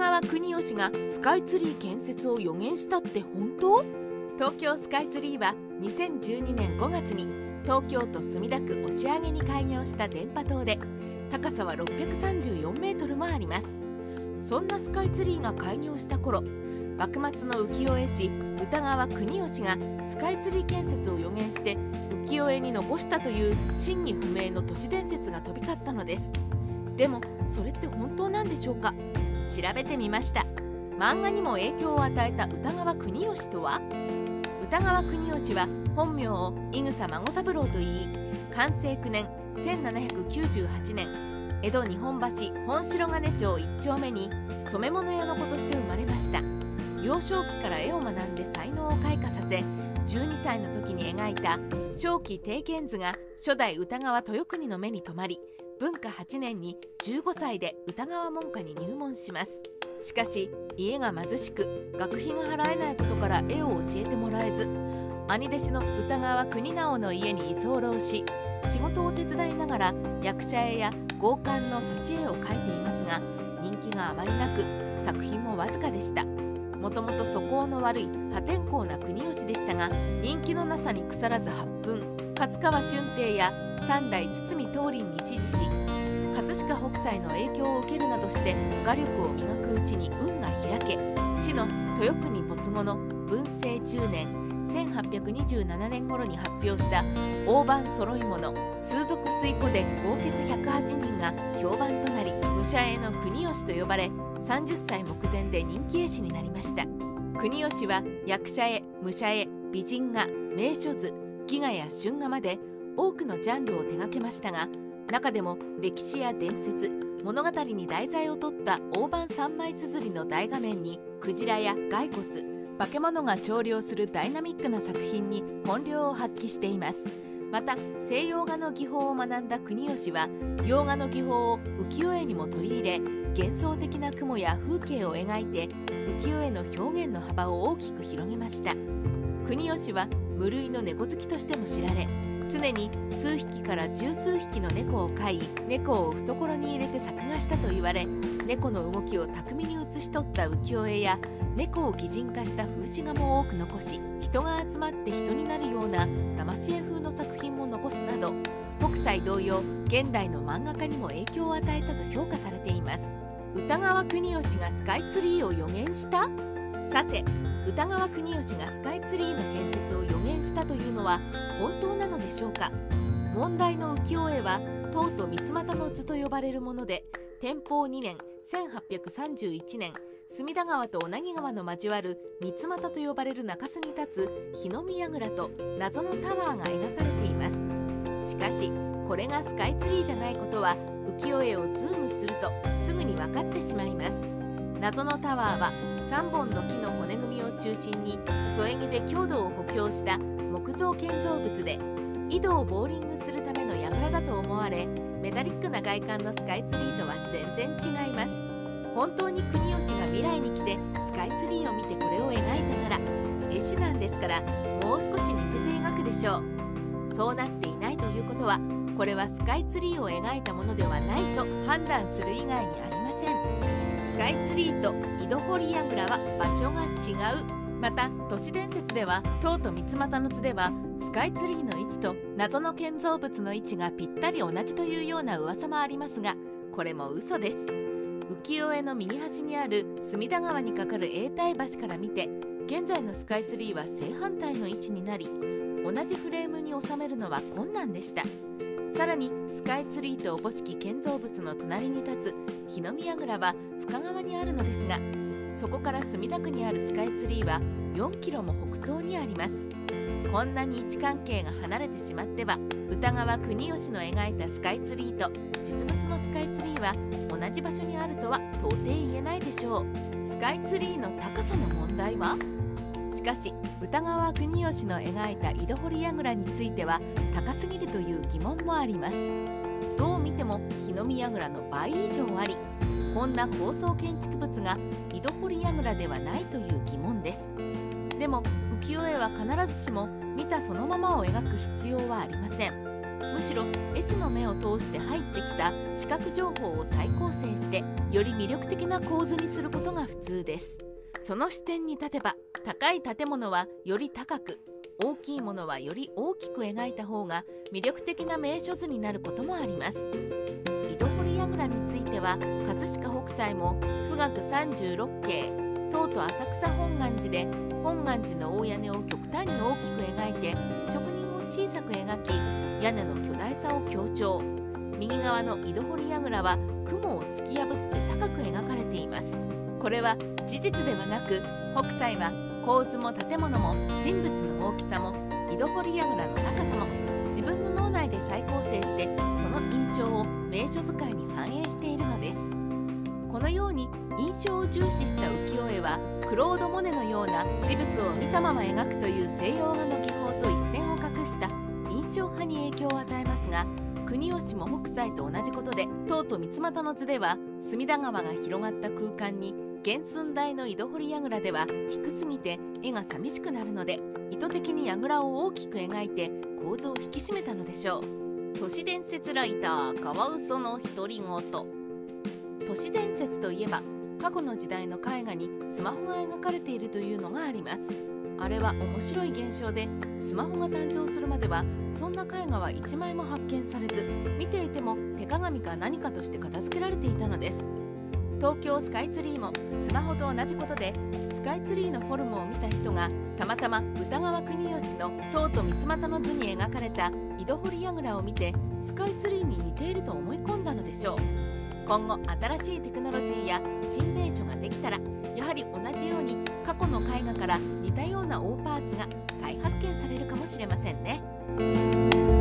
川国義がスカイツリー建設を予言したって本当？東京スカイツリーは2012年5月に東京都墨田区押上に開業した電波塔で高さは634メートルもあります。そんなスカイツリーが開業した頃幕末の浮世絵師歌川国義がスカイツリー建設を予言して浮世絵に残したという真偽不明の都市伝説が飛び交ったのです。でもそれって本当なんでしょうか？調べてみました。漫画にも影響を与えた歌川国義とは？歌川国義は本名を井草孫三郎といい寛政9年1798年江戸日本橋本白金町1丁目に染物屋の子として生まれました。幼少期から絵を学んで才能を開花させ12歳の時に描いた正気定見図が初代歌川豊国の目に留まり文化8年に15歳で歌川門下に入門します。しかし家が貧しく学費が払えないことから絵を教えてもらえず兄弟子の歌川国直の家に居候し仕事を手伝いながら役者絵や豪華の挿絵を描いていますが人気があまりなく作品もわずかでした。もともと素行の悪い破天荒な国吉でしたが人気のなさに腐らず発奮勝川俊帝や三代堤東林に支持し葛飾北斎の影響を受けるなどして画力を磨くうちに運が開け死の豊国没後の文政10年1827年頃に発表した大判揃い物通俗水湖伝豪傑108人が評判となり武者絵の国吉と呼ばれ30歳目前で人気絵師になりました。国吉は役者絵武者絵美人画名所図戯画や春画まで多くのジャンルを手掛けましたが中でも歴史や伝説物語に題材を取った大判三枚綴りの大画面にクジラや骸骨化け物が調量するダイナミックな作品に本領を発揮しています。また西洋画の技法を学んだ国吉は洋画の技法を浮世絵にも取り入れ幻想的な雲や風景を描いて浮世絵の表現の幅を大きく広げました。国吉は無類の猫好きとしても知られ常に数匹から十数匹の猫を飼い猫を懐に入れて作画したと言われ猫の動きを巧みに写し取った浮世絵や猫を擬人化した風刺画も多く残し人が集まって人になるような騙し絵風の作品も残すなど北斎同様現代の漫画家にも影響を与えたと評価されています。歌川国義がスカイツリーを予言した？さて歌川国義がスカイツリーの建設を予言したというのは本当なのでしょうか？問題の浮世絵は唐と三俣の図と呼ばれるもので天保2年1831年隅田川と小名木川の交わる三俣と呼ばれる中州に立つ日の宮蔵と謎のタワーが描かれています。しかしこれがスカイツリーじゃないことは浮世絵をズームするとすぐに分かってしまいます。謎のタワーは3本の木の骨組みを中心に添え木で強度を補強した木造建造物で井戸をボーリングするための櫓だと思われメタリックな外観のスカイツリーとは全然違います。本当に国芳が未来に来てスカイツリーを見てこれを描いたなら絵師なんですからもう少し似せて描くでしょう。そうなっていないということはこれはスカイツリーを描いたものではないと判断する以外にありません。スカイツリーと井戸堀櫓は場所が違うまた都市伝説では唐と三俣の津ではスカイツリーの位置と謎の建造物の位置がぴったり同じというような噂もありますがこれも嘘です。浮世絵の右端にある隅田川に架かる永代橋から見て現在のスカイツリーは正反対の位置になり同じフレームに収める。のは困難でしたさらにスカイツリーとおぼしき建造物の隣に立つ日の宮蔵は深川にあるのですがそこから墨田区にあるスカイツリーは4キロも北東にあります。こんなに位置関係が離れてしまっては歌川国吉の描いたスカイツリーと実物のスカイツリーは同じ場所にあるとは到底言えないでしょう。スカイツリーの高さの問題は？しかし歌川国吉の描いた井戸堀櫓については高すぎるという疑問もあります。どう見ても日の宮櫓の倍以上ありこんな高層建築物が井戸堀櫓ではないという疑問です。でも浮世絵は必ずしも見たそのままを描く必要はありません。むしろ絵師の目を通して入ってきた視覚情報を再構成してより魅力的な構図にすることが普通です。その視点に立てば高い建物はより高く大きいものはより大きく描いた方が魅力的な名所図になることもあります。井戸堀櫓については葛飾北斎も富岳36景東都浅草本願寺で本願寺の大屋根を極端に大きく描いて職人を小さく描き屋根の巨大さを強調。右側の井戸堀櫓は雲を突き破って高く描かれています。これは事実ではなく北斎は構図も建物も人物の大きさも井戸堀櫓の高さも自分の脳内で再構成してその印象を名所使いに反映しているのです。このように印象を重視した浮世絵はクロード・モネのような事物を見たまま描くという西洋画の技法と一線を画した印象派に影響を与えますが国吉も北斎と同じことで唐と三俣の図では隅田川が広がった空間に原寸大の井戸掘り櫓では低すぎて絵が寂しくなるので意図的に櫓を大きく描いて構図を引き締めたのでしょう。都市伝説ライターカワウソの独り言。都市伝説といえば過去の時代の絵画にスマホが描かれているというのがあります。あれは面白い現象でスマホが誕生するまではそんな絵画は1枚も発見されず見ていても手鏡か何かとして片付けられていたのです。東京スカイツリーもスマホと同じことでスカイツリーのフォルムを見た人がたまたま歌川国吉の唐と三俣の図に描かれた井戸掘櫓を見てスカイツリーに似ていると思い込んだのでしょう今後新しいテクノロジーや新名所ができたらやはり同じように過去の絵画から似たような大パーツが再発見されるかもしれませんね。